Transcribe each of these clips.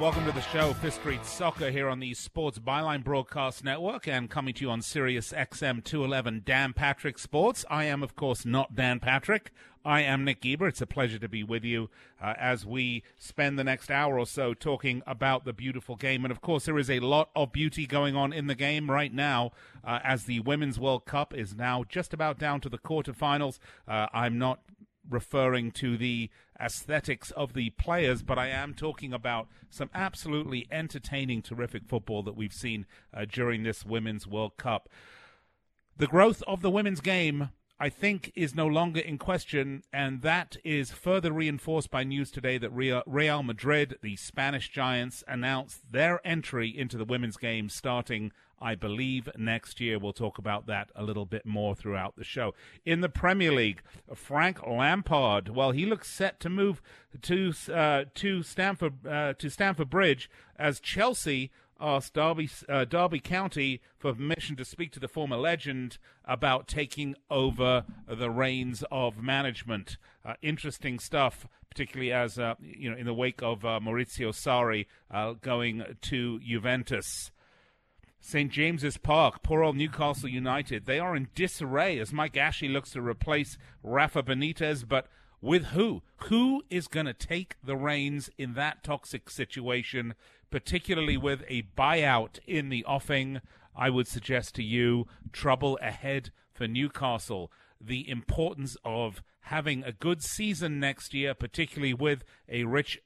welcome to the show, Fifth Street Soccer, here on the Sports Byline Broadcast Network and coming to you on Sirius XM 211 Dan Patrick Sports. I am, of course, not Dan Patrick. I am Nick Geber. It's a pleasure to be with you uh, as we spend the next hour or so talking about the beautiful game. And of course, there is a lot of beauty going on in the game right now uh, as the Women's World Cup is now just about down to the quarterfinals. Uh, I'm not referring to the aesthetics of the players, but I am talking about some absolutely entertaining, terrific football that we've seen uh, during this Women's World Cup. The growth of the women's game, I think, is no longer in question, and that is further reinforced by news today that Real, Real Madrid, the Spanish giants, announced their entry into the women's game starting I believe next year. We'll talk about that a little bit more throughout the show. In the Premier League, Frank Lampard, well, he looks set to move to uh, to Stamford uh, to Stamford Bridge as Chelsea asked Derby, uh, Derby County for permission to speak to the former legend about taking over the reins of management. Uh, interesting stuff, particularly as uh, you know in the wake of uh, Maurizio Sarri uh, going to Juventus. St. James's Park, poor old Newcastle United, they are in disarray as Mike Ashley looks to replace Rafa Benitez, but with who? Who is going to take the reins in that toxic situation, particularly with a buyout in the offing? I would suggest to you trouble ahead for Newcastle. The importance of having a good season next year, particularly with a rich,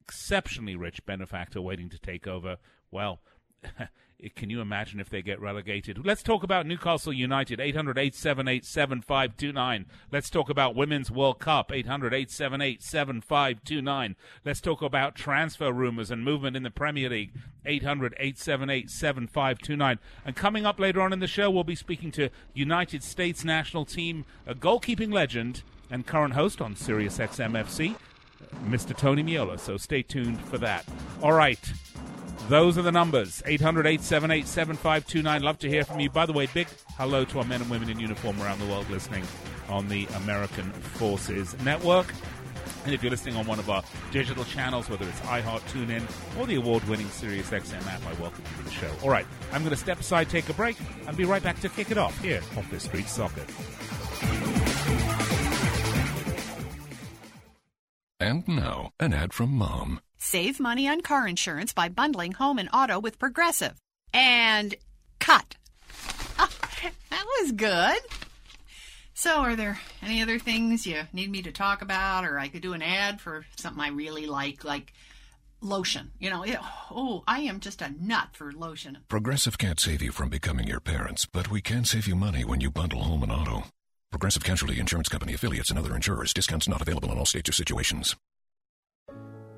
exceptionally rich benefactor waiting to take over. Well, Can you imagine if they get relegated? Let's talk about Newcastle United, 800 878 7529. Let's talk about Women's World Cup, 800 878 7529. Let's talk about transfer rumors and movement in the Premier League, 800 878 7529. And coming up later on in the show, we'll be speaking to United States national team, a goalkeeping legend and current host on Sirius XMFC, Mr. Tony Meola. So stay tuned for that. All right. Those are the numbers 800 878 7529. Love to hear from you. By the way, big hello to our men and women in uniform around the world listening on the American Forces Network. And if you're listening on one of our digital channels, whether it's iHeart, TuneIn, or the award-winning Sirius XM app, I welcome you to the show. All right, I'm going to step aside, take a break, and be right back to kick it off here on Fifth Street Soccer. And now, an ad from Mom. Save money on car insurance by bundling home and auto with Progressive. And cut. Oh, that was good. So, are there any other things you need me to talk about, or I could do an ad for something I really like, like lotion? You know, it, oh, I am just a nut for lotion. Progressive can't save you from becoming your parents, but we can save you money when you bundle home and auto. Progressive Casualty Insurance Company affiliates and other insurers. Discounts not available in all states or situations.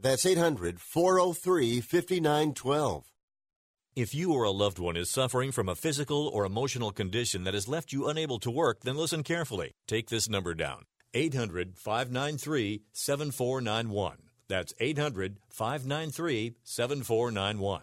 That's 800 403 5912. If you or a loved one is suffering from a physical or emotional condition that has left you unable to work, then listen carefully. Take this number down 800 593 7491. That's 800 593 7491.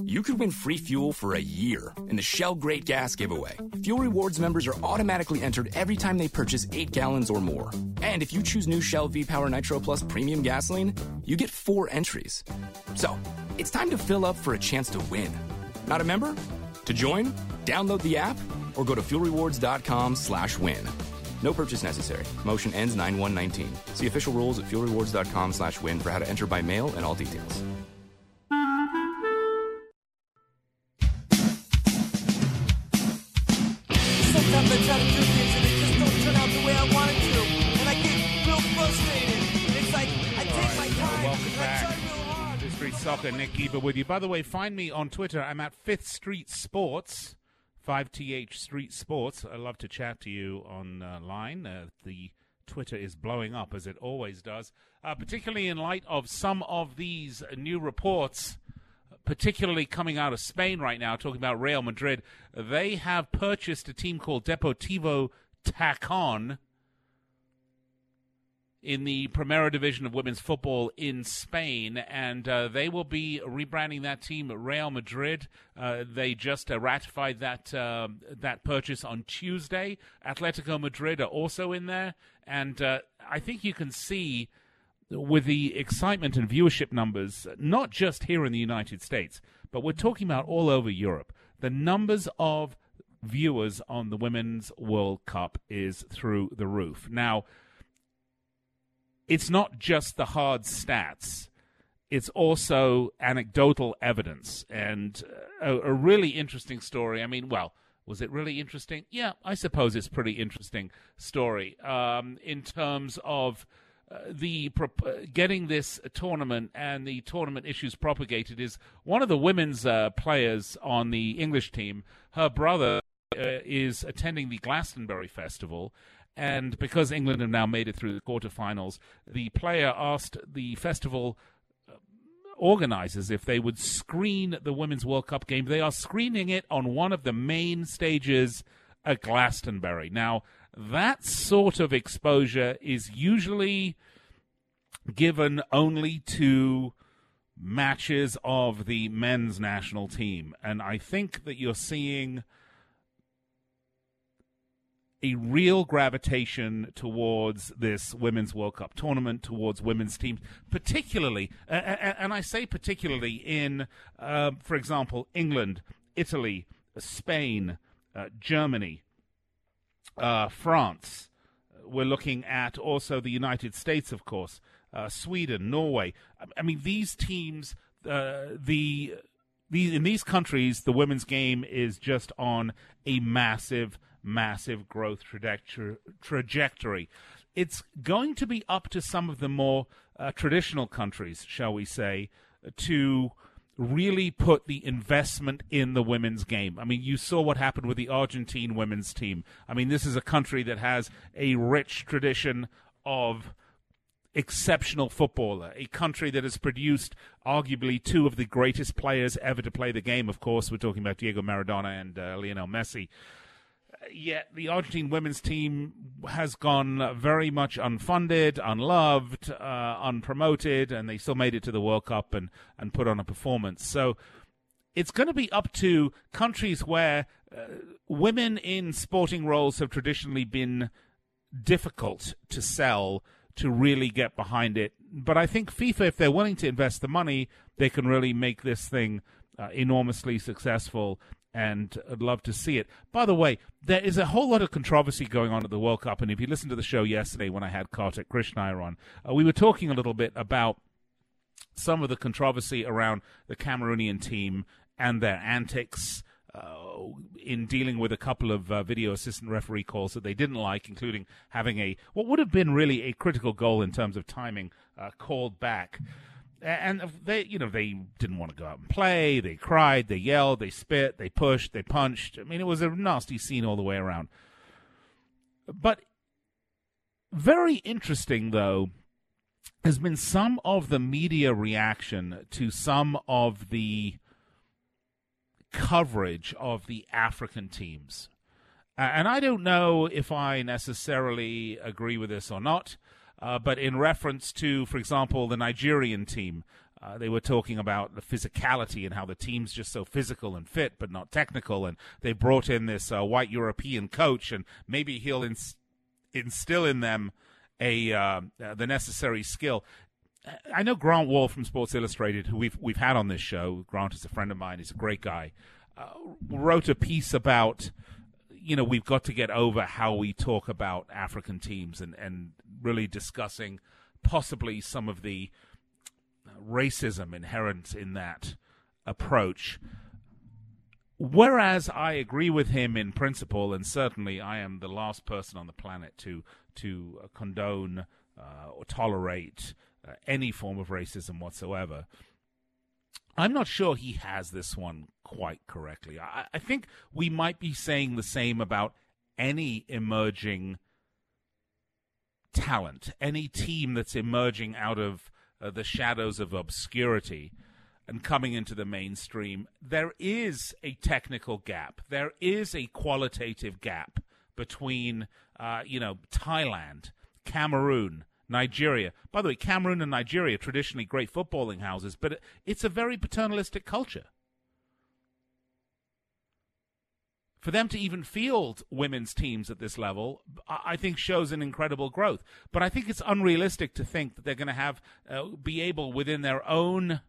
You could win free fuel for a year in the Shell Great Gas Giveaway. Fuel Rewards members are automatically entered every time they purchase 8 gallons or more. And if you choose new Shell V Power Nitro Plus Premium Gasoline, you get 4 entries. So, it's time to fill up for a chance to win. Not a member? To join, download the app or go to fuelrewards.com slash win. No purchase necessary. Motion ends 9-1-19. See official rules at fuelrewards.com slash win for how to enter by mail and all details. Nick Geber with you. By the way, find me on Twitter. I'm at Fifth Street Sports, 5TH Street Sports. I love to chat to you online. Uh, the Twitter is blowing up, as it always does, uh, particularly in light of some of these new reports particularly coming out of Spain right now, talking about Real Madrid, they have purchased a team called Deportivo Tacon in the Primera Division of women's football in Spain, and uh, they will be rebranding that team Real Madrid. Uh, they just uh, ratified that uh, that purchase on Tuesday. Atletico Madrid are also in there, and uh, I think you can see with the excitement and viewership numbers, not just here in the United States, but we're talking about all over Europe. The numbers of viewers on the Women's World Cup is through the roof. Now, it's not just the hard stats. It's also anecdotal evidence and a, a really interesting story. I mean, well, was it really interesting? Yeah, I suppose it's pretty interesting story um, in terms of uh, the prop- uh, getting this tournament and the tournament issues propagated is one of the women's uh, players on the English team. Her brother uh, is attending the Glastonbury Festival, and because England have now made it through the quarterfinals, the player asked the festival uh, organizers if they would screen the Women's World Cup game. They are screening it on one of the main stages at Glastonbury. Now, that sort of exposure is usually given only to matches of the men's national team. And I think that you're seeing a real gravitation towards this Women's World Cup tournament, towards women's teams, particularly, uh, and I say particularly in, uh, for example, England, Italy, Spain, uh, Germany, uh, France. We're looking at also the United States, of course, uh, Sweden, Norway. I, mean, these teams, uh, the in these countries, the women's game is just on a massive, massive growth trajectory. trajectory. It's going to be up to some of the more uh, traditional countries, shall we say, to really put the investment in the women's game. I mean, you saw what happened with the Argentine women's team. I mean, this is a country that has a rich tradition of exceptional footballer, a country that has produced arguably two of the greatest players ever to play the game. Of course, we're talking about Diego Maradona and uh, Lionel Messi. Yet the Argentine women's team has gone very much unfunded, unloved, uh, unpromoted, and they still made it to the World Cup and, and put on a performance. So it's going to be up to countries where uh, women in sporting roles have traditionally been difficult to sell to really get behind it. But I think FIFA, if they're willing to invest the money, they can really make this thing uh, enormously successful. And I'd love to see it. By the way, there is a whole lot of controversy going on at the World Cup. And if you listened to the show yesterday when I had Kartik Krishnaiyer on, uh, we were talking a little bit about some of the controversy around the Cameroonian team and their antics. Uh, in dealing with a couple of uh, video assistant referee calls that they didn't like, including having a what would have been really a critical goal in terms of timing uh, called back. And they, you know, they didn't want to go out and play. They cried, they yelled, they spit, they pushed, they punched. I mean, it was a nasty scene all the way around. But very interesting, though, has been some of the media reaction to some of the coverage of the African teams. And I don't know if I necessarily agree with this or not, uh, but in reference to, for example, the Nigerian team, uh, they were talking about the physicality and how the team's just so physical and fit, but not technical. And they brought in this uh, white European coach, and maybe he'll ins- instill in them a uh, the necessary skill. I know Grant Wahl from Sports Illustrated, who we've we've had on this show. Grant is a friend of mine; he's a great guy. Uh, wrote a piece about, you know, we've got to get over how we talk about African teams, and and really discussing possibly some of the racism inherent in that approach. Whereas I agree with him in principle, and certainly I am the last person on the planet to to condone uh, or tolerate uh, any form of racism whatsoever. I'm not sure he has this one quite correctly. I, I think we might be saying the same about any emerging talent, any team that's emerging out of uh, the shadows of obscurity and coming into the mainstream. There is a technical gap. There is a qualitative gap between, uh, you know, Thailand, Cameroon, Nigeria. By the way, Cameroon and Nigeria traditionally great footballing houses, but it's a very paternalistic culture. For them to even field women's teams at this level, I think shows an incredible growth. But I think it's unrealistic to think that they're going to have uh, be able within their own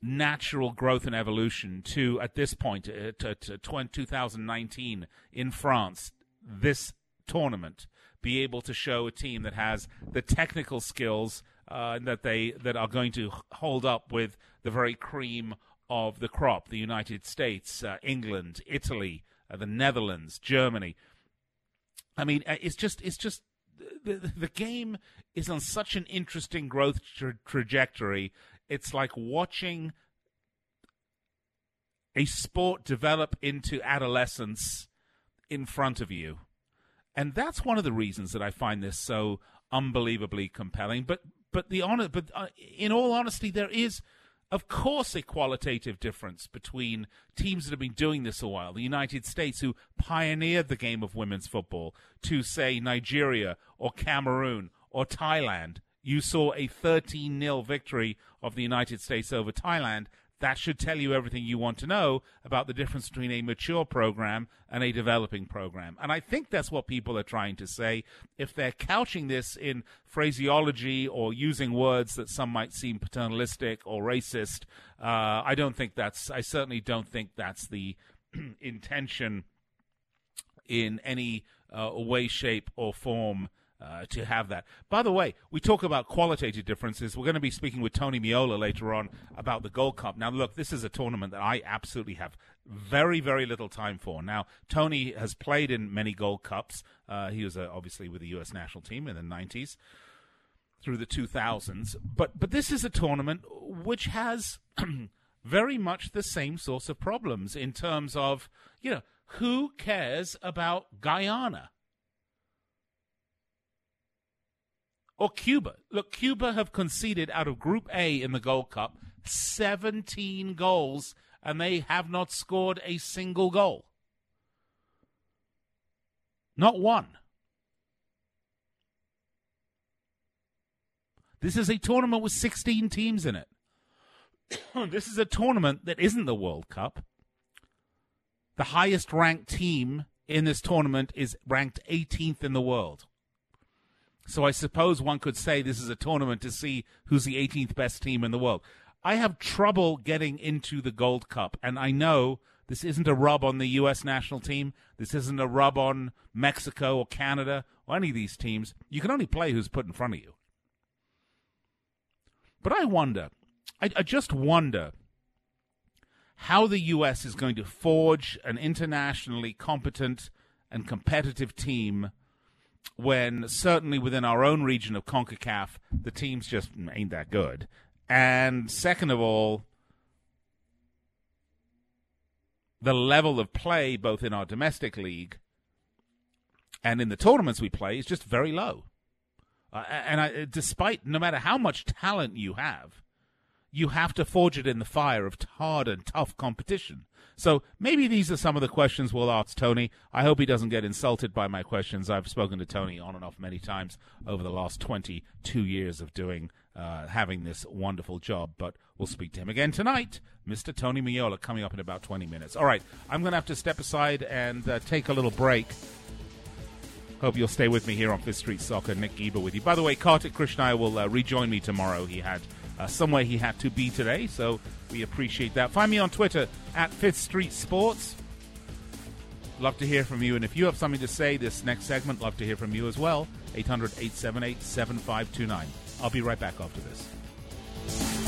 natural growth and evolution to at this point uh, to, to 2019 in France this tournament be able to show a team that has the technical skills uh, that they that are going to hold up with the very cream of the crop: the United States, uh, England, Italy, uh, the Netherlands, Germany. I mean, uh, it's just it's just the the game is on such an interesting growth tra- trajectory. It's like watching a sport develop into adolescence in front of you and that's one of the reasons that I find this so unbelievably compelling. But but the honor, but uh, in all honesty, there is. Of course, a qualitative difference between teams that have been doing this a while, the United States, who pioneered the game of women's football, to say Nigeria or Cameroon or Thailand. You saw a 13 0 victory of the United States over Thailand that should tell you everything you want to know about the difference between a mature program and a developing program. And I think that's what people are trying to say. If they're couching this in phraseology or using words that some might seem paternalistic or racist, uh, I don't think that's, I certainly don't think that's the intention in any uh, way, shape, or form uh, to have that. By the way, we talk about qualitative differences. We're going to be speaking with Tony Meola later on about the Gold Cup. Now, look, this is a tournament that I absolutely have very, very little time for. Now, Tony has played in many Gold Cups. Uh, he was uh, obviously with the U.S. national team in the 90s through the 2000s. But, but this is a tournament which has very much the same sorts of problems in terms of, you know, who cares about Guyana? Or Cuba. Look, Cuba have conceded out of Group A in the Gold Cup 17 goals, and they have not scored a single goal. Not one. This is a tournament with 16 teams in it. this is a tournament that isn't the World Cup. The highest ranked team in this tournament is ranked 18th in the world. So I suppose one could say this is a tournament to see who's the 18th best team in the world. I have trouble getting into the Gold Cup, and I know this isn't a rub on the U.S. national team. This isn't a rub on Mexico or Canada or any of these teams. You can only play who's put in front of you. But I wonder, I, I just wonder how the U.S. is going to forge an internationally competent and competitive team when certainly within our own region of CONCACAF, the teams just ain't that good. And second of all, the level of play, both in our domestic league and in the tournaments we play, is just very low. Uh, and I, despite no matter how much talent you have, you have to forge it in the fire of hard and tough competition. So maybe these are some of the questions we'll ask Tony. I hope he doesn't get insulted by my questions. I've spoken to Tony on and off many times over the last 22 years of doing, uh, having this wonderful job. But we'll speak to him again tonight. Mr. Tony Meola coming up in about 20 minutes. All right, I'm going to have to step aside and uh, take a little break. Hope you'll stay with me here on Fifth Street Soccer. Nick Geber with you. By the way, Kartik Krishnaiyer will uh, rejoin me tomorrow. He had uh, somewhere he had to be today, so we appreciate that. Find me on Twitter at Fifth Street Sports. Love to hear from you. And if you have something to say this next segment, love to hear from you as well. 800 878 7529. I'll be right back after this.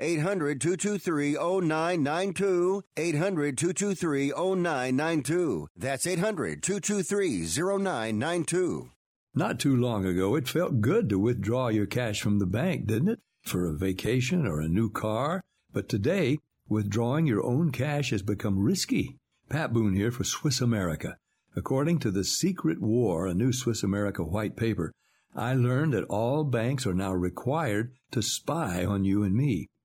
800 223 0992. 800 223 0992. That's 800 223 0992. Not too long ago, it felt good to withdraw your cash from the bank, didn't it? For a vacation or a new car. But today, withdrawing your own cash has become risky. Pat Boone here for Swiss America. According to The Secret War, a new Swiss America white paper, I learned that all banks are now required to spy on you and me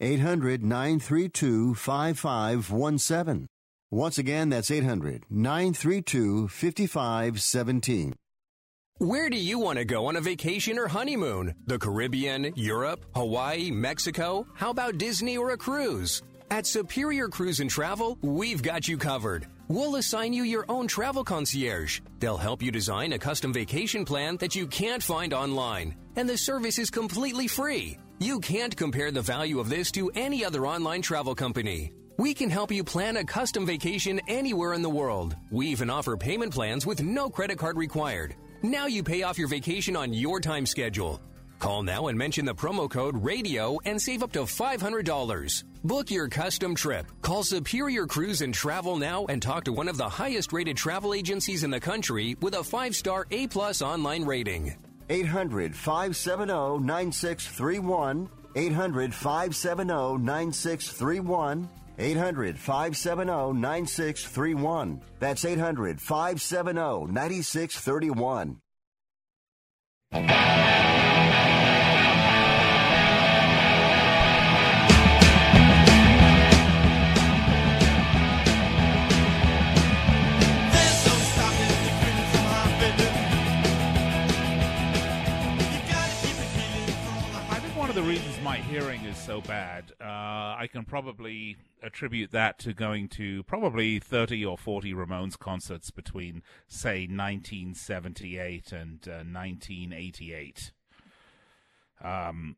800 932 5517. Once again, that's 800 932 5517. Where do you want to go on a vacation or honeymoon? The Caribbean, Europe, Hawaii, Mexico? How about Disney or a cruise? At Superior Cruise and Travel, we've got you covered. We'll assign you your own travel concierge. They'll help you design a custom vacation plan that you can't find online. And the service is completely free. You can't compare the value of this to any other online travel company. We can help you plan a custom vacation anywhere in the world. We even offer payment plans with no credit card required. Now you pay off your vacation on your time schedule. Call now and mention the promo code RADIO and save up to $500. Book your custom trip. Call Superior Cruise and Travel now and talk to one of the highest rated travel agencies in the country with a 5 star A plus online rating. 800 570 9631. 800 570 9631. 800 570 9631. That's 800 570 9631. Hearing is so bad, uh, I can probably attribute that to going to probably 30 or 40 Ramones concerts between, say, 1978 and uh, 1988. Um,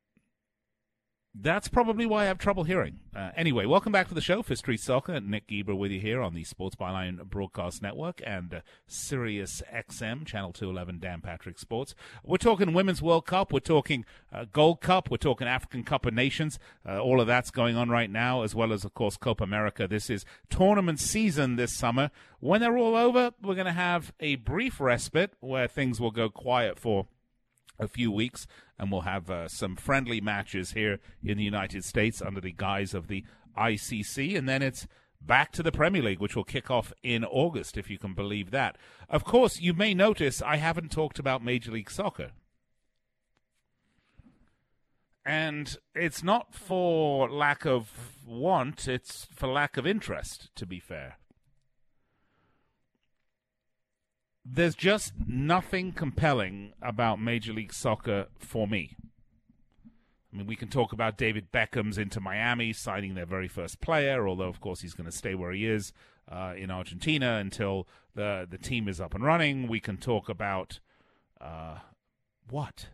that's probably why I have trouble hearing. Uh, anyway, welcome back to the show. Fifth Street Soccer. Nick Geber with you here on the Sports Byline Broadcast Network and uh, Sirius XM, Channel 211, Dan Patrick Sports. We're talking Women's World Cup. We're talking uh, Gold Cup. We're talking African Cup of Nations. Uh, all of that's going on right now, as well as, of course, Copa America. This is tournament season this summer. When they're all over, we're going to have a brief respite where things will go quiet for a few weeks, and we'll have uh, some friendly matches here in the United States under the guise of the ICC, and then it's back to the Premier League, which will kick off in August, if you can believe that. Of course, you may notice I haven't talked about Major League Soccer. And it's not for lack of want, it's for lack of interest, to be fair. There's just nothing compelling about Major League Soccer for me. I mean, we can talk about David Beckham's Inter Miami signing their very first player, although of course he's going to stay where he is uh, in Argentina until the the team is up and running. We can talk about uh, what?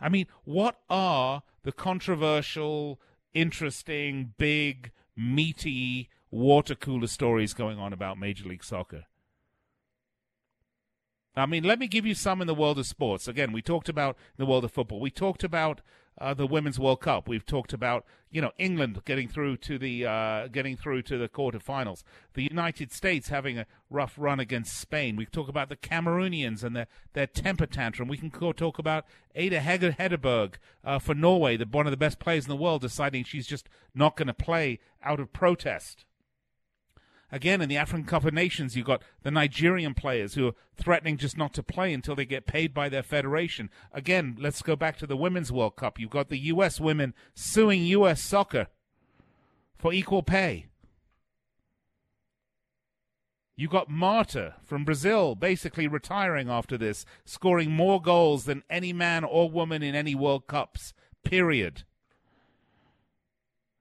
I mean, what are the controversial, interesting, big, meaty water cooler stories going on about Major League Soccer? I mean, let me give you some in the world of sports. Again, we talked about the world of football. We talked about uh, the Women's World Cup. We've talked about you know England getting through to the uh, getting through to the quarterfinals. The United States having a rough run against Spain. We talk about the Cameroonians and their their temper tantrum. We can talk about Ada Hege- Hegerberg uh, for Norway, the one of the best players in the world, deciding she's just not going to play out of protest. Again, in the African Cup of Nations, you've got the Nigerian players who are threatening just not to play until they get paid by their federation. Again, let's go back to the Women's World Cup. You've got the U.S. women suing U.S. soccer for equal pay. You got Marta from Brazil basically retiring after this, scoring more goals than any man or woman in any World Cups, period.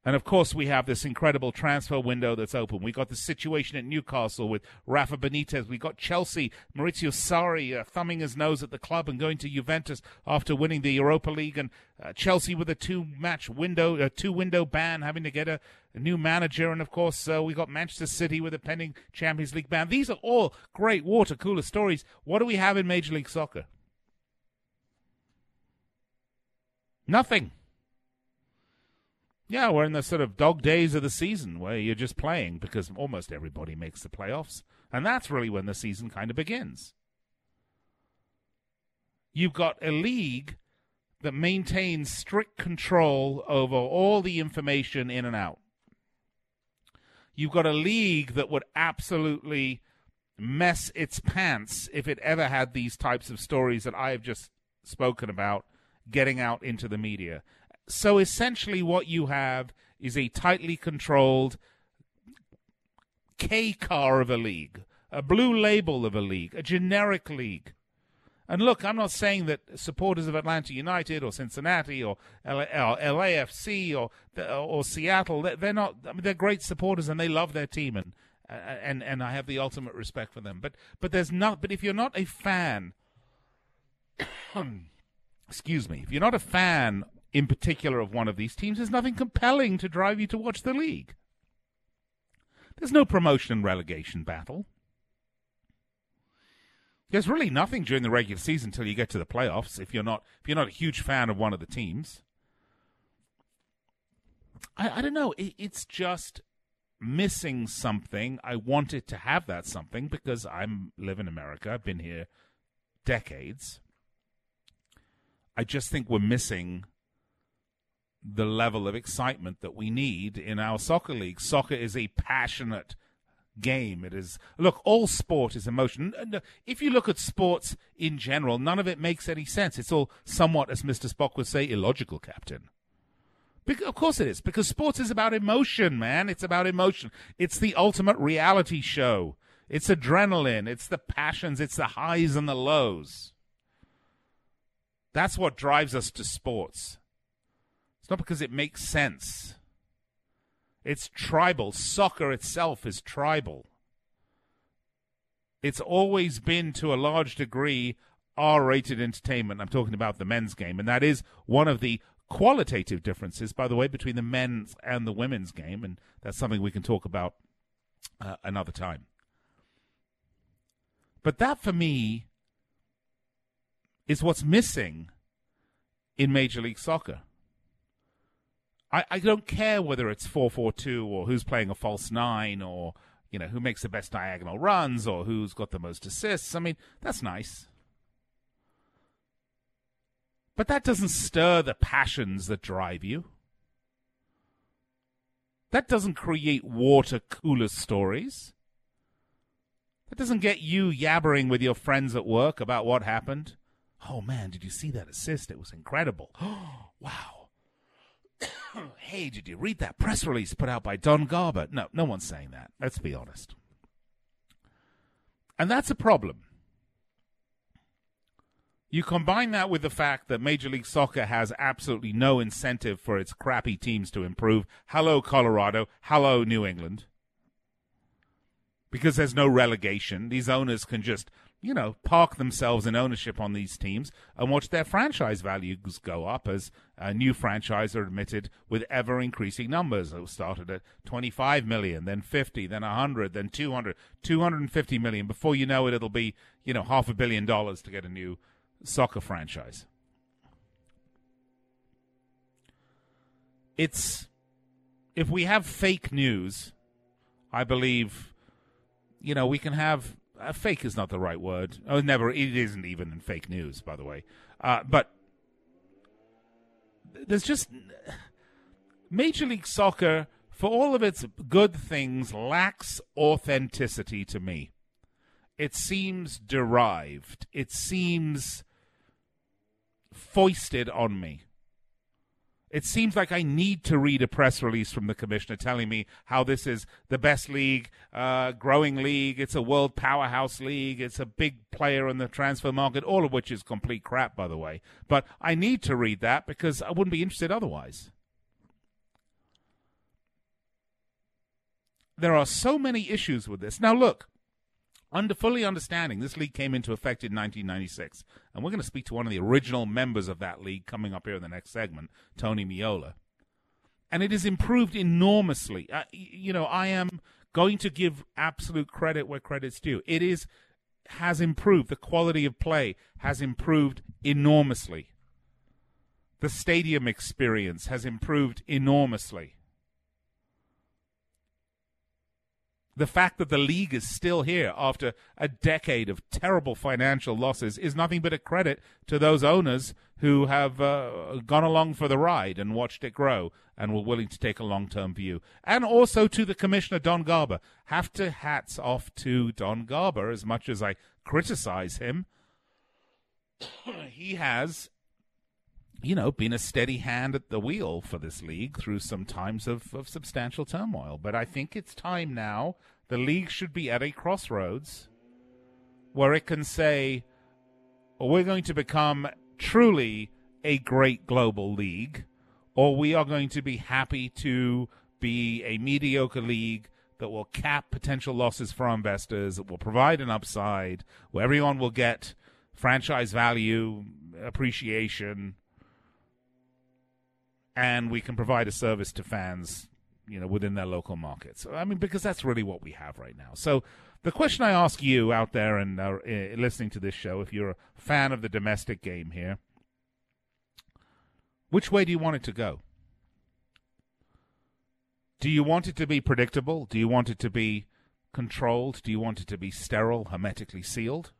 And of course, we have this incredible transfer window that's open. We got the situation at Newcastle with Rafa Benitez. We got Chelsea, Maurizio Sarri uh, thumbing his nose at the club and going to Juventus after winning the Europa League, and uh, Chelsea with a two-match window, a two-window ban, having to get a, a new manager. And of course, uh, we got Manchester City with a pending Champions League ban. These are all great water cooler stories. What do we have in Major League Soccer? Nothing. Yeah, we're in the sort of dog days of the season where you're just playing because almost everybody makes the playoffs. And that's really when the season kind of begins. You've got a league that maintains strict control over all the information in and out. You've got a league that would absolutely mess its pants if it ever had these types of stories that I have just spoken about getting out into the media. So essentially, what you have is a tightly controlled K car of a league, a blue label of a league, a generic league. And look, I'm not saying that supporters of Atlanta United or Cincinnati or, or LAFC or or Seattle, they're not. I mean, they're great supporters and they love their team, and and and I have the ultimate respect for them. But but there's not. But if you're not a fan, excuse me, if you're not a fan in particular of one of these teams, there's nothing compelling to drive you to watch the league. There's no promotion and relegation battle. There's really nothing during the regular season until you get to the playoffs. If you're not if you're not a huge fan of one of the teams, I, I don't know. It, it's just missing something. I wanted to have that something because I'm live in America. I've been here decades. I just think we're missing the level of excitement that we need in our soccer league. Soccer is a passionate game. It is look, all sport is emotion. If you look at sports in general, none of it makes any sense. It's all somewhat, as Mr. Spock would say, illogical, Captain. Because, of course it is, because sports is about emotion, man. It's about emotion. It's the ultimate reality show. It's adrenaline. It's the passions. It's the highs and the lows. That's what drives us to sports. It's not because it makes sense. It's tribal. Soccer itself is tribal. It's always been, to a large degree, R rated entertainment. I'm talking about the men's game. And that is one of the qualitative differences, by the way, between the men's and the women's game. And that's something we can talk about uh, another time. But that, for me, is what's missing in Major League Soccer. I, I don't care whether it's 4-4-2 or who's playing a false nine or you know who makes the best diagonal runs or who's got the most assists. I mean, that's nice. But that doesn't stir the passions that drive you. That doesn't create water cooler stories. That doesn't get you yabbering with your friends at work about what happened. Oh man, did you see that assist? It was incredible. wow. hey, did you read that press release put out by Don Garber? No, no one's saying that. Let's be honest. And that's a problem. You combine that with the fact that Major League Soccer has absolutely no incentive for its crappy teams to improve. Hello, Colorado. Hello, New England. Because there's no relegation. These owners can just you know, park themselves in ownership on these teams and watch their franchise values go up as uh, new franchises are admitted with ever increasing numbers. It started at 25 million, then 50, then 100, then 200, 250 million. Before you know it, it'll be, you know, half a billion dollars to get a new soccer franchise. It's, if we have fake news, I believe, you know, we can have uh, fake is not the right word. Oh, never. It isn't even in fake news, by the way. Uh, but there's just Major League Soccer, for all of its good things, lacks authenticity to me. It seems derived. It seems foisted on me. It seems like I need to read a press release from the commissioner telling me how this is the best league, uh, growing league. It's a world powerhouse league. It's a big player in the transfer market, all of which is complete crap, by the way. But I need to read that because I wouldn't be interested otherwise. There are so many issues with this. Now, look, under fully understanding this league came into effect in 1996 and we're going to speak to one of the original members of that league coming up here in the next segment tony Meola. and it has improved enormously. Uh, you know i am going to give absolute credit where credit's due. It is has improved. The quality of play has improved enormously. The stadium experience has improved enormously the fact that the league is still here after a decade of terrible financial losses is nothing but a credit to those owners who have uh, gone along for the ride and watched it grow and were willing to take a long-term view. And also to the commissioner, Don Garber. Have to hats off to Don Garber as much as I criticize him. he has you know, been a steady hand at the wheel for this league through some times of, of substantial turmoil. But I think it's time now. The league should be at a crossroads where it can say, we're going to become truly a great global league, or we are going to be happy to be a mediocre league that will cap potential losses for investors, that will provide an upside, where everyone will get franchise value, appreciation, and we can provide a service to fans, you know, within their local markets. I mean, because that's really what we have right now. So the question I ask you out there and uh, listening to this show, if you're a fan of the domestic game here, which way do you want it to go? Do you want it to be predictable? Do you want it to be controlled? Do you want it to be sterile, hermetically sealed?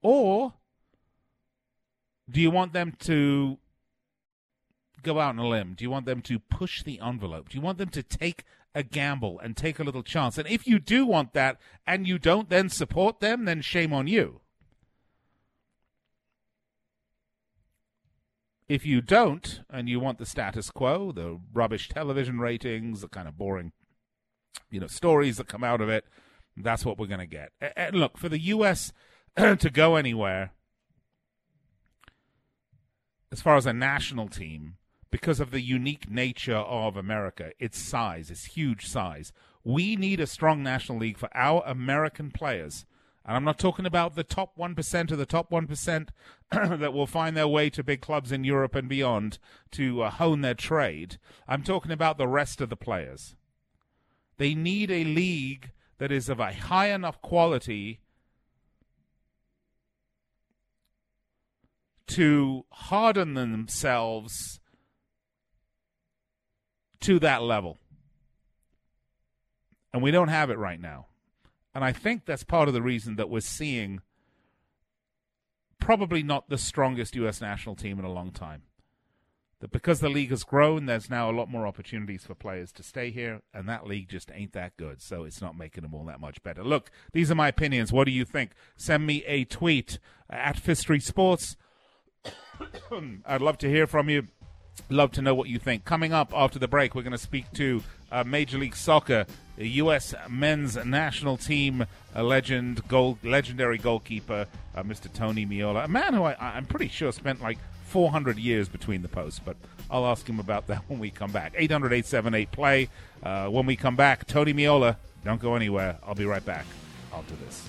Or Do you want them to go out on a limb? Do you want them to push the envelope? Do you want them to take a gamble and take a little chance? And if you do want that and you don't then support them, then shame on you. If you don't, and you want the status quo, the rubbish television ratings, the kind of boring, you know, stories that come out of it, that's what we're going to get. And look, for the U.S. to go anywhere, as far as a national team, because of the unique nature of America, its size, its huge size, we need a strong national league for our American players and I'm not talking about the top 1% or the top 1% that will find their way to big clubs in Europe and beyond to uh, hone their trade. I'm talking about the rest of the players. They need a league that is of a high enough quality to harden themselves to that level. And we don't have it right now. And I think that's part of the reason that we're seeing probably not the strongest U.S. national team in a long time. That because the league has grown, there's now a lot more opportunities for players to stay here, and that league just ain't that good, so it's not making them all that much better. Look, these are my opinions. What do you think? Send me a tweet at Street Sports. I'd love to hear from you. Love to know what you think. Coming up after the break, we're going to speak to uh, Major League Soccer U.S. men's national team legend, goal, legendary goalkeeper, uh, Mr. Tony Meola, a man who I, am pretty sure spent like 400 years between the posts, but I'll ask him about that when we come back. 800 878 play. Uh, when we come back, Tony Meola, don't go anywhere. I'll be right back. Do this.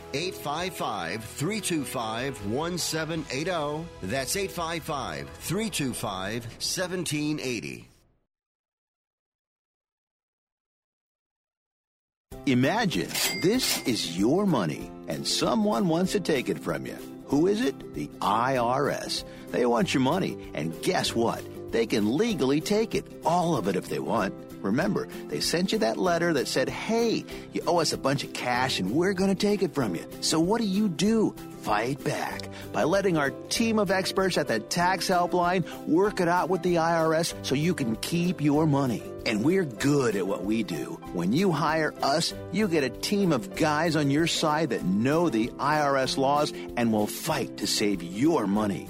855 325 1780. That's 855 325 1780. Imagine this is your money and someone wants to take it from you. Who is it? The IRS. They want your money, and guess what? They can legally take it, all of it if they want. Remember, they sent you that letter that said, hey, you owe us a bunch of cash and we're going to take it from you. So what do you do? Fight back by letting our team of experts at the tax helpline work it out with the IRS so you can keep your money. And we're good at what we do. When you hire us, you get a team of guys on your side that know the IRS laws and will fight to save your money.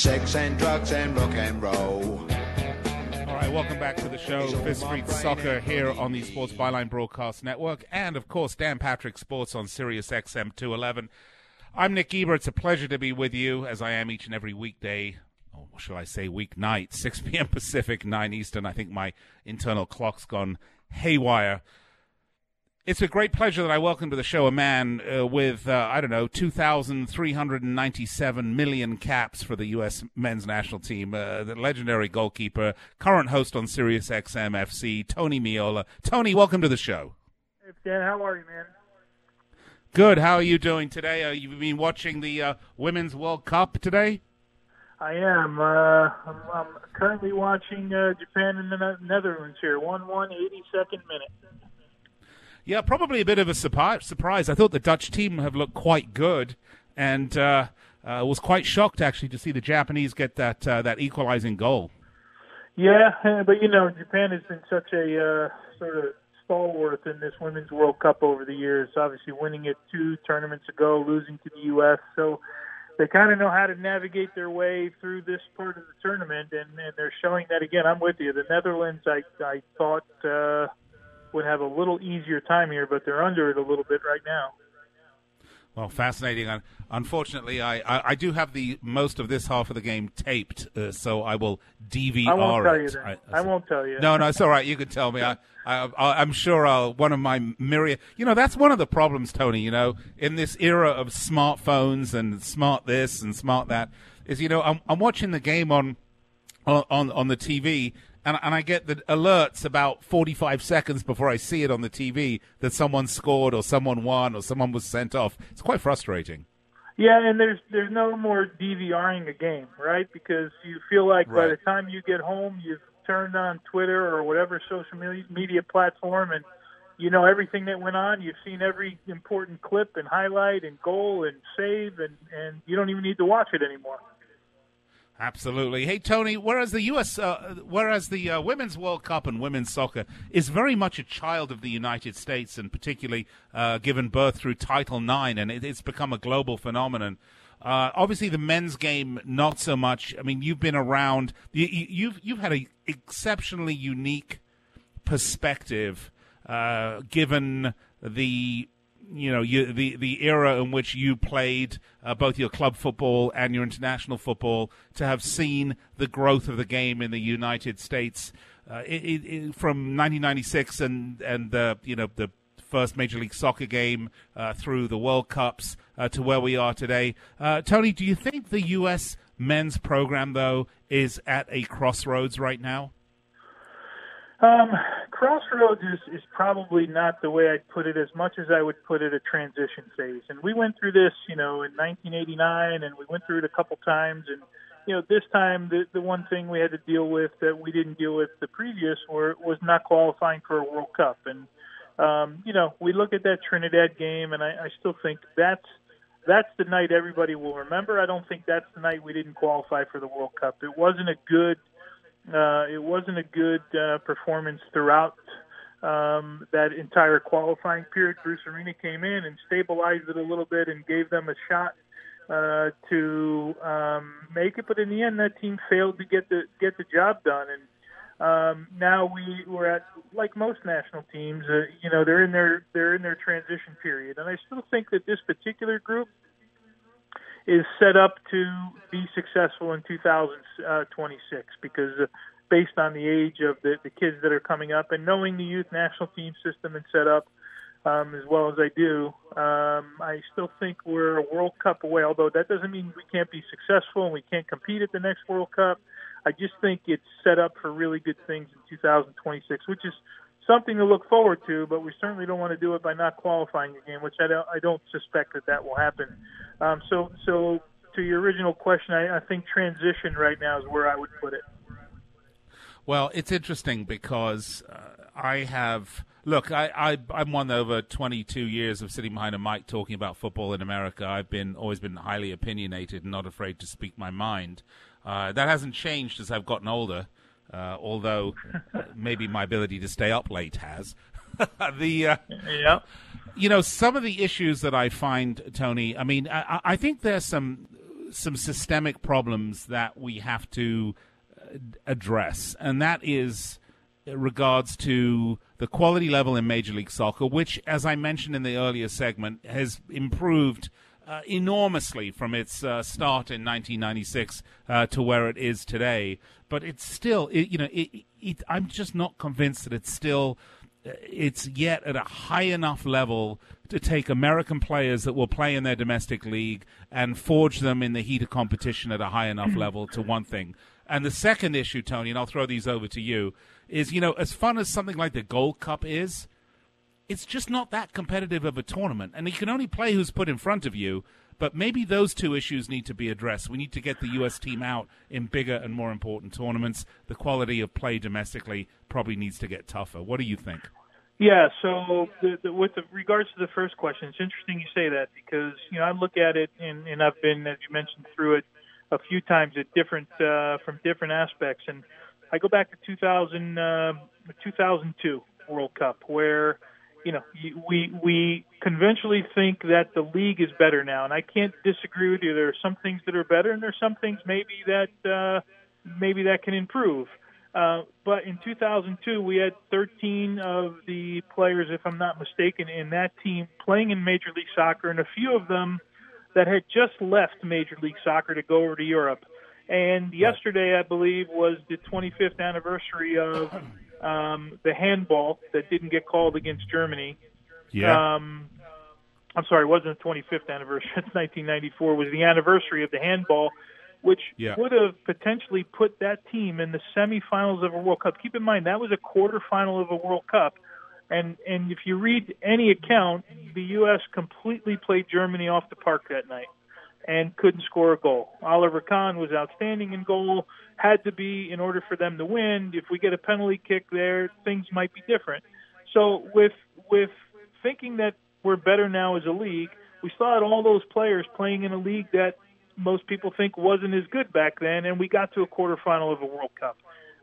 Sex and drugs and rock and roll. All right, welcome back to the show, Fifth Street Soccer here on the Sports Byline Broadcast Network, and of course, Dan Patrick Sports on Sirius XM 211. I'm Nick Eber. It's a pleasure to be with you, as I am each and every weekday, or shall I say weeknight, 6 p.m. Pacific, 9 Eastern. I think my internal clock's gone haywire. It's a great pleasure that I welcome to the show a man uh, with, uh, I don't know, 2,397 million caps for the U.S. men's national team, uh, the legendary goalkeeper, current host on Sirius XM FC, Tony Meola. Tony, welcome to the show. Hey, Dan, how are you, man? Good. How are you doing today? Uh, you've been watching the uh, Women's World Cup today? I am. Uh, I'm, I'm currently watching uh, Japan and the Netherlands here. 1 1, 82nd minute. Yeah, probably a bit of a surprise. I thought the Dutch team have looked quite good, and uh, uh, was quite shocked actually to see the Japanese get that uh, that equalizing goal. Yeah, eh, but you know, Japan has been such a uh, sort of stalwart in this Women's World Cup over the years. Obviously, winning it two tournaments ago, losing to the U.S. So they kind of know how to navigate their way through this part of the tournament, and, and they're showing that again. I'm with you. The Netherlands, I I thought uh, would have a little easier time here, but they're under it a little bit right now. Well, fascinating. Unfortunately, I, I, I do have the most of this half of the game taped, uh, so I will DVR I won't tell it. you then. I, I won't tell you. No, no, it's all right. You can tell me. I, I, I- I'm sure I'll, one of my myriad. You know, that's one of the problems, Tony. You know, in this era of smartphones and smart this and smart that, is you know, I'm, I'm watching the game on on, on the TV. And, and I get the alerts about 45 seconds before I see it on the TV that someone scored or someone won or someone was sent off. It's quite frustrating. Yeah, and there's there's no more DVRing a game, right? Because you feel like by the time you get home, you've turned on Twitter or whatever social media, media platform, and you know everything that went on. You've seen every important clip and highlight and goal and save, and and you don't even need to watch it anymore. Absolutely. Hey, Tony. Whereas the U.S., uh, whereas the uh, Women's World Cup and women's soccer is very much a child of the United States, and particularly uh, given birth through Title IX, and it, it's become a global phenomenon. Uh, obviously, the men's game not so much. I mean, you've been around. You, you- you've you've had an exceptionally unique perspective, uh, given the you know you, the the era in which you played uh, both your club football and your international football to have seen the growth of the game in the United States uh, it, it, from 1996 and and the you know the first Major League Soccer game uh, through the World Cups uh, to where we are today. Uh, Tony, do you think the U.S. men's program though is at a crossroads right now? Um, crossroads is, is probably not the way I'd put it as much as I would put it a transition phase. And we went through this, you know, in 1989, and we went through it a couple times. And you know, this time the the one thing we had to deal with that we didn't deal with the previous were was not qualifying for a World Cup. And um, you know, we look at that Trinidad game, and I, I still think that's that's the night everybody will remember. I don't think that's the night we didn't qualify for the World Cup. It wasn't a good uh, it wasn't a good uh, performance throughout um, that entire qualifying period. Bruce Arena came in and stabilized it a little bit and gave them a shot uh, to um, make it, but in the end, that team failed to get the get the job done. And um, now we we're at like most national teams, uh, you know, they're in their they're in their transition period, and I still think that this particular group is set up to be successful in 2026 because uh, based on the age of the, the kids that are coming up and knowing the youth national team system and set up, um, as well as I do, um, I still think we're a World Cup away. Although that doesn't mean we can't be successful and we can't compete at the next World Cup. I just think it's set up for really good things in 2026, which is something to look forward to. But we certainly don't want to do it by not qualifying again, which I don't, I don't suspect that that will happen. Um, so, so to your original question, I, I think transition right now is where I would put it. Well, it's interesting because uh, I have look. I, I I'm one over 22 years of sitting behind a mic talking about football in America. I've been always been highly opinionated and not afraid to speak my mind. Uh, that hasn't changed as I've gotten older, uh, although uh, maybe my ability to stay up late has. the uh, yeah. you know some of the issues that I find, Tony. I mean, I, I think there's some some systemic problems that we have to uh, address, and that is regards to the quality level in Major League Soccer, which, as I mentioned in the earlier segment, has improved uh, enormously from its uh, start in 1996 uh, to where it is today. But it's still, it, you know, it, it, I'm just not convinced that it's still, uh, it's yet at a high enough level to take American players that will play in their domestic league and forge them in the heat of competition at a high enough level to one thing. And the second issue, Tony, and I'll throw these over to you, is you know, as fun as something like the Gold Cup is, it's just not that competitive of a tournament, and you can only play who's put in front of you. But maybe those two issues need to be addressed. We need to get the U.S. team out in bigger and more important tournaments. The quality of play domestically probably needs to get tougher. What do you think? Yeah, so the, the, with the, regards to the first question, it's interesting you say that because you know I look at it and, and I've been, as you mentioned, through it a few times at different uh, from different aspects, and I go back to 2000, uh, 2002 World Cup where you know, we we conventionally think that the league is better now, and I can't disagree with you. There are some things that are better, and there are some things maybe that uh, maybe that can improve. Uh, but in 2002, we had 13 of the players, if I'm not mistaken, in that team playing in Major League Soccer, and a few of them that had just left Major League Soccer to go over to Europe. And yesterday, I believe, was the 25th anniversary of um, the handball that didn't get called against Germany. Yeah. Um, I'm sorry, it wasn't the 25th anniversary. It's 1994. Was the anniversary of the handball, which Yeah. would have potentially put that team in the semifinals of a World Cup. Keep in mind that was a quarterfinal of a World Cup, and and if you read any account, the U.S. completely played Germany off the park that night and couldn't score a goal. Oliver Kahn was outstanding in goal, had to be in order for them to win. If we get a penalty kick there, things might be different. So with with thinking that we're better now as a league, we had all those players playing in a league that most people think wasn't as good back then, and we got to a quarterfinal of a World Cup.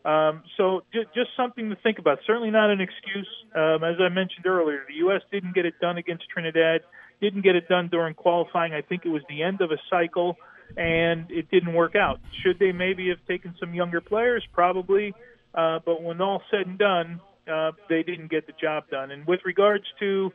Um, so j- just something to think about. Certainly not an excuse. Um, as I mentioned earlier, the U.S. didn't get it done against Trinidad, didn't get it done during qualifying. I think it was the end of a cycle, and it didn't work out. Should they maybe have taken some younger players? Probably. Uh, but when all said and done, uh, they didn't get the job done. And with regards to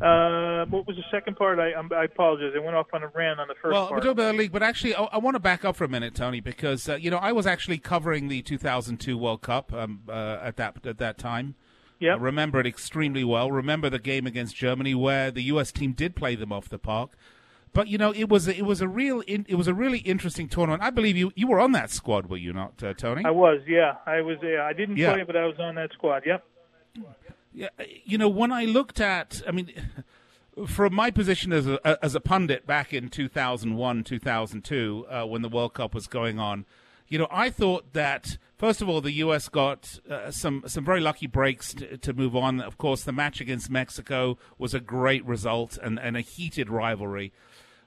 uh, what was the second part? I, I apologize. I went off on a rant on the first well, part. we're talking about the league, but actually, I, I want to back up for a minute, Tony, because uh, you know I was actually covering the 2002 World Cup um, uh, at that at that time. Yeah, I remember it extremely well. Remember the game against Germany where the U.S. team did play them off the park. But you know, it was a, it was a real it was a really interesting tournament. I believe you you were on that squad, were you not, uh, Tony? I was, yeah. I was. Yeah, I didn't Yeah. play, but I was on that squad. Yep. Yeah, you know, when I looked at, I mean, from my position as a as a pundit back in 2001, 2002, uh, when the World Cup was going on, you know, I thought that first of all, the U.S. got uh, some some very lucky breaks to, to move on. Of course, the match against Mexico was a great result and, and a heated rivalry.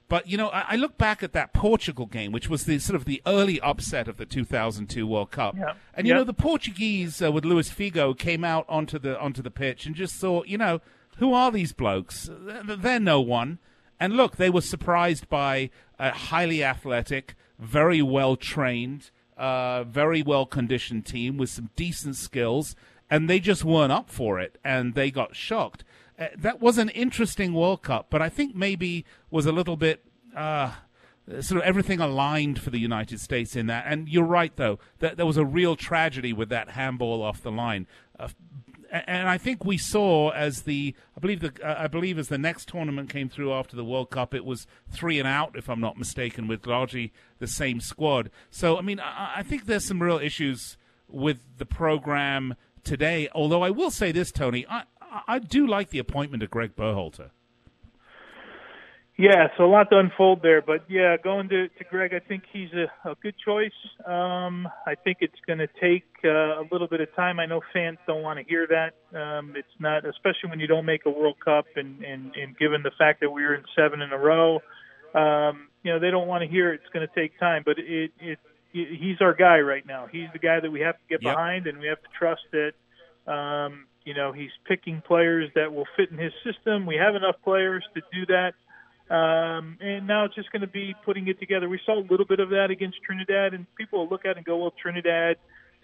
But you know, I, I look back at that Portugal game, which was the sort of the early upset of the 2002 World Cup, Yeah. and you Yeah. know, the Portuguese uh, with Luis Figo came out onto the onto the pitch and just thought, you know, who are these blokes? They're, they're no one. And look, they were surprised by a highly athletic, very well trained, uh, very well conditioned team with some decent skills, and they just weren't up for it, and they got shocked. Uh, that was an interesting World Cup, but I think maybe was a little bit. Uh, sort of everything aligned for the United States in that. And you're right, though, that there was a real tragedy with that handball off the line. Uh, and I think we saw as the I believe the uh, I believe as the next tournament came through after the World Cup, it was three and out, if I'm not mistaken, with largely the same squad. So I mean, I, I think there's some real issues with the program today. Although I will say this, Tony, I I do like the appointment of Greg Berhalter. Yeah, so a lot to unfold there, but yeah, going to, to Greg, I think he's a, a good choice. Um, I think it's going to take uh, a little bit of time. I know fans don't want to hear that. Um, it's not, especially when you don't make a World Cup, and, and, and given the fact that we were in seven in a row, um, you know, they don't want to hear it's going to take time. But it, it, it, he's our guy right now. He's the guy that we have to get Yep. behind, and we have to trust that. Um, you know, he's picking players that will fit in his system. We have enough players to do that. Um, and now it's just going to be putting it together. We saw a little bit of that against Trinidad, and people will look at it and go, well, Trinidad,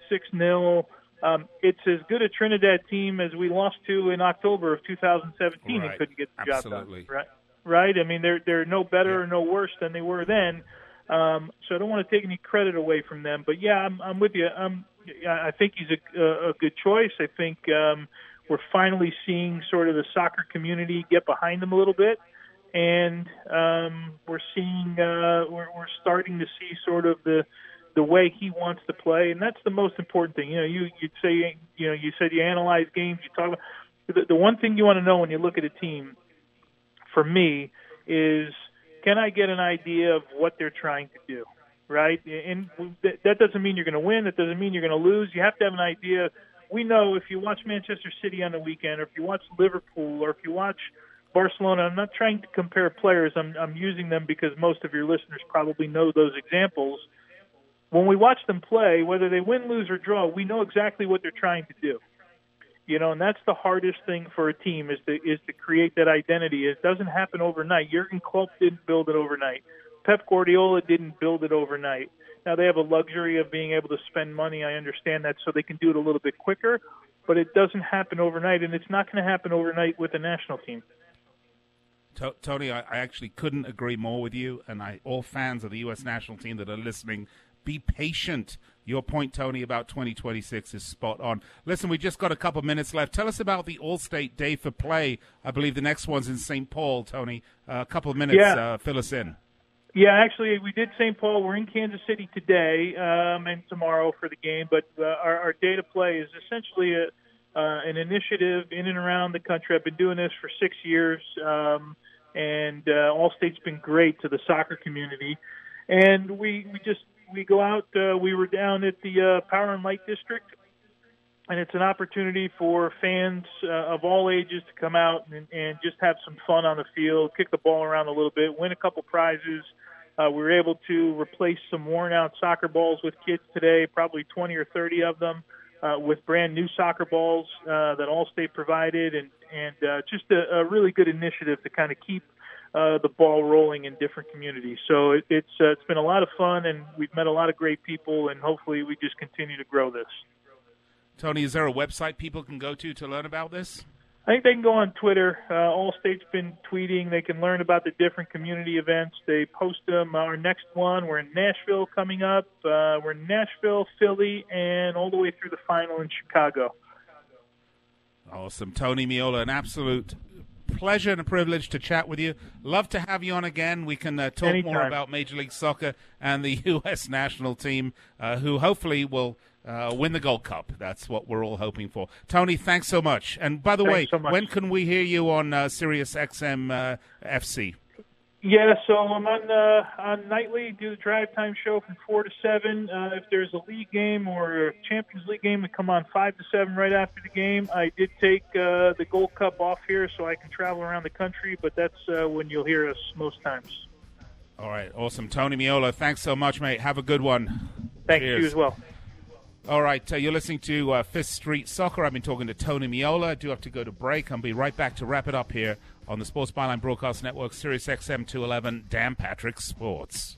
6 0. Um, it's as good a Trinidad team as we lost to in October of 2017 Right. and couldn't get the Absolutely. job done. Right? Right? I mean, they're, they're no better or no worse than they were then. Um, so I don't want to take any credit away from them. But yeah, I'm, I'm with you. Um, I think he's a, a, a good choice. I think um, we're finally seeing sort of the soccer community get behind him a little bit and um, we're seeing uh, we're, we're starting to see sort of the the way he wants to play, and that's the most important thing. You know, you you'd say you know you said you analyze games, you talk about the, the one thing you want to know when you look at a team. For me, is can I get an idea of what they're trying to do, right? And that doesn't mean you're going to win. That doesn't mean you're going to lose. You have to have an idea. We know if you watch Manchester City on the weekend, or if you watch Liverpool, or if you watch Barcelona. I'm not trying to compare players. I'm, I'm using them because most of your listeners probably know those examples. When we watch them play, whether they win, lose, or draw, we know exactly what they're trying to do. You know, and that's the hardest thing for a team is to is to create that identity. It doesn't happen overnight. Jurgen Klopp didn't build it overnight. Pep Guardiola didn't build it overnight. Now they have a luxury of being able to spend money. I understand that, so they can do it a little bit quicker. But it doesn't happen overnight, and it's not going to happen overnight with the national team. To- Tony, I, I actually couldn't agree more with you, and I all fans of the U.S. national team that are listening, be patient. Your point, Tony, about 2026 is spot on. Listen, we just got a couple minutes left. Tell us about the Allstate Day for Play. I believe the next one's in St. Paul, Tony. Uh, a couple of minutes. Yeah. Uh, fill us in. Yeah, actually, we did St. Paul. We're in Kansas City today um, and tomorrow for the game. But uh, our, our day to play is essentially a, uh, an initiative in and around the country. I've been doing this for six years, um, and uh, Allstate's been great to the soccer community. And we we just we go out. Uh, we were down at the uh, Power and Light District and it's an opportunity for fans uh, of all ages to come out and, and just have some fun on the field, kick the ball around a little bit, win a couple prizes. Uh, we were able to replace some worn out soccer balls with kids today, probably 20 or 30 of them, uh, with brand new soccer balls uh, that Allstate provided, and and uh, just a, a really good initiative to kind of keep uh, the ball rolling in different communities. So it, it's uh, it's been a lot of fun, and we've met a lot of great people, and hopefully we just continue to grow this. Tony, is there a website people can go to to learn about this? I think they can go on Twitter. Uh, Allstate's been tweeting. They can learn about the different community events. They post them. Our next one, we're in Nashville coming up. Uh, we're in Nashville, Philly, and all the way through the final in Chicago. Awesome. Tony Meola, an absolute pleasure and a privilege to chat with you. Love to have you on again. We can uh, talk more about Major League Soccer and the U.S. national team, uh, who hopefully will uh, win the Gold Cup. That's what we're all hoping for. Tony, thanks so much. And by the Thanks way, so when can we hear you on uh, Sirius XM uh, FC? Yeah, so I'm on uh, on nightly. Do the drive time show from four to seven. Uh, if there's a league game or a Champions League game, we come on five to seven right after the game. I did take uh, the Gold Cup off here so I can travel around the country, but that's uh, when you'll hear us most times. All right, awesome. Tony Meola, thanks so much, mate. Have a good one. Thank Cheers. you as well. All right, uh, you're listening to uh, Fifth Street Soccer. I've been talking to Tony Meola. I do have to go to break. I'll be right back to wrap it up here on the Sports Byline Broadcast Network, Sirius XM 211, Dan Patrick Sports.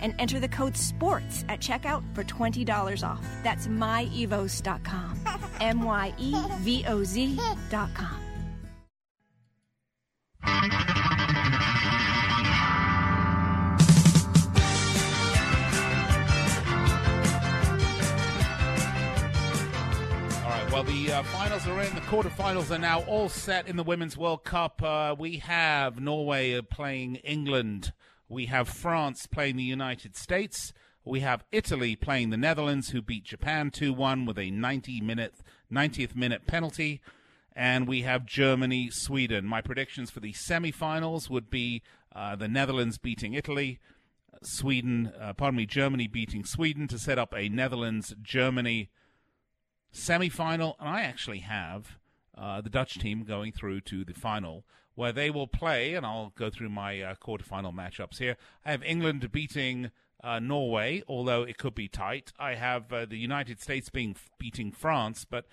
and enter the code SPORTS at checkout for $20 off. That's myevoz.com. M Y E V O Z.com. Well, the uh, finals are in. The quarterfinals are now all set in the Women's World Cup. Uh, we have Norway playing England. We have France playing the United States. We have Italy playing the Netherlands, who beat Japan 2 1 with a 90 minute, 90th minute penalty. And we have Germany, Sweden. My predictions for the semifinals would be uh, the Netherlands beating Italy, Sweden, uh, pardon me, Germany beating Sweden to set up a Netherlands Germany semifinal. And I actually have uh, the Dutch team going through to the final where they will play, and I'll go through my uh, quarterfinal matchups here. I have England beating uh, Norway, although it could be tight. I have uh, the United States being beating France, but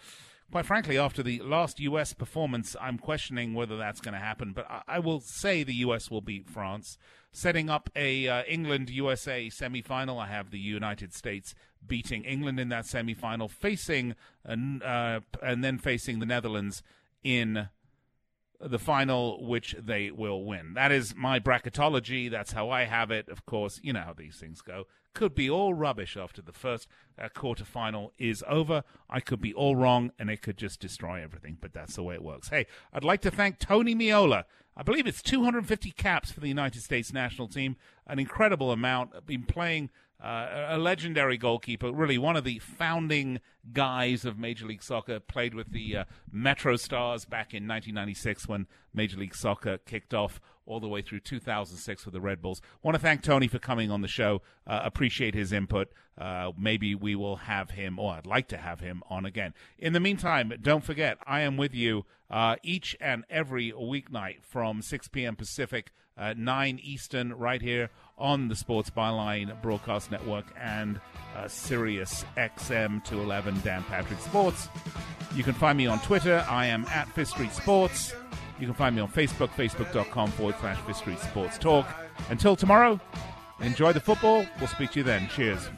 quite frankly, after the last U.S. performance, I'm questioning whether that's going to happen. But I-, I, will say the U.S. will beat France. Setting up a uh, England USA semifinal, I have the United States beating England in that semifinal, facing uh, and then facing the Netherlands in the final, which they will win. That is my bracketology. That's how I have it. Of course, you know how these things go. Could be all rubbish after the first uh, quarterfinal is over. I could be all wrong, and it could just destroy everything. But that's the way it works. Hey, I'd like to thank Tony Meola. I believe it's 250 caps for the United States national team. An incredible amount. Been playing uh, a legendary goalkeeper, really one of the founding guys of Major League Soccer. Played with the uh, MetroStars back in 1996 when Major League Soccer kicked off, all the way through 2006 with the Red Bulls. Want to thank Tony for coming on the show. Uh, appreciate his input. Uh, maybe we will have him, or I'd like to have him on again. In the meantime, don't forget, I am with you uh, each and every weeknight from 6 p.m. Pacific, uh, 9 Eastern, right here on the Sports Byline Broadcast Network and uh, Sirius XM 211 Dan Patrick Sports. You can find me on Twitter. I am at Fifth Street Sports. You can find me on Facebook, facebook.com forward slash Fifth Street Sports Talk. Until tomorrow, enjoy the football. We'll speak to you then. Cheers.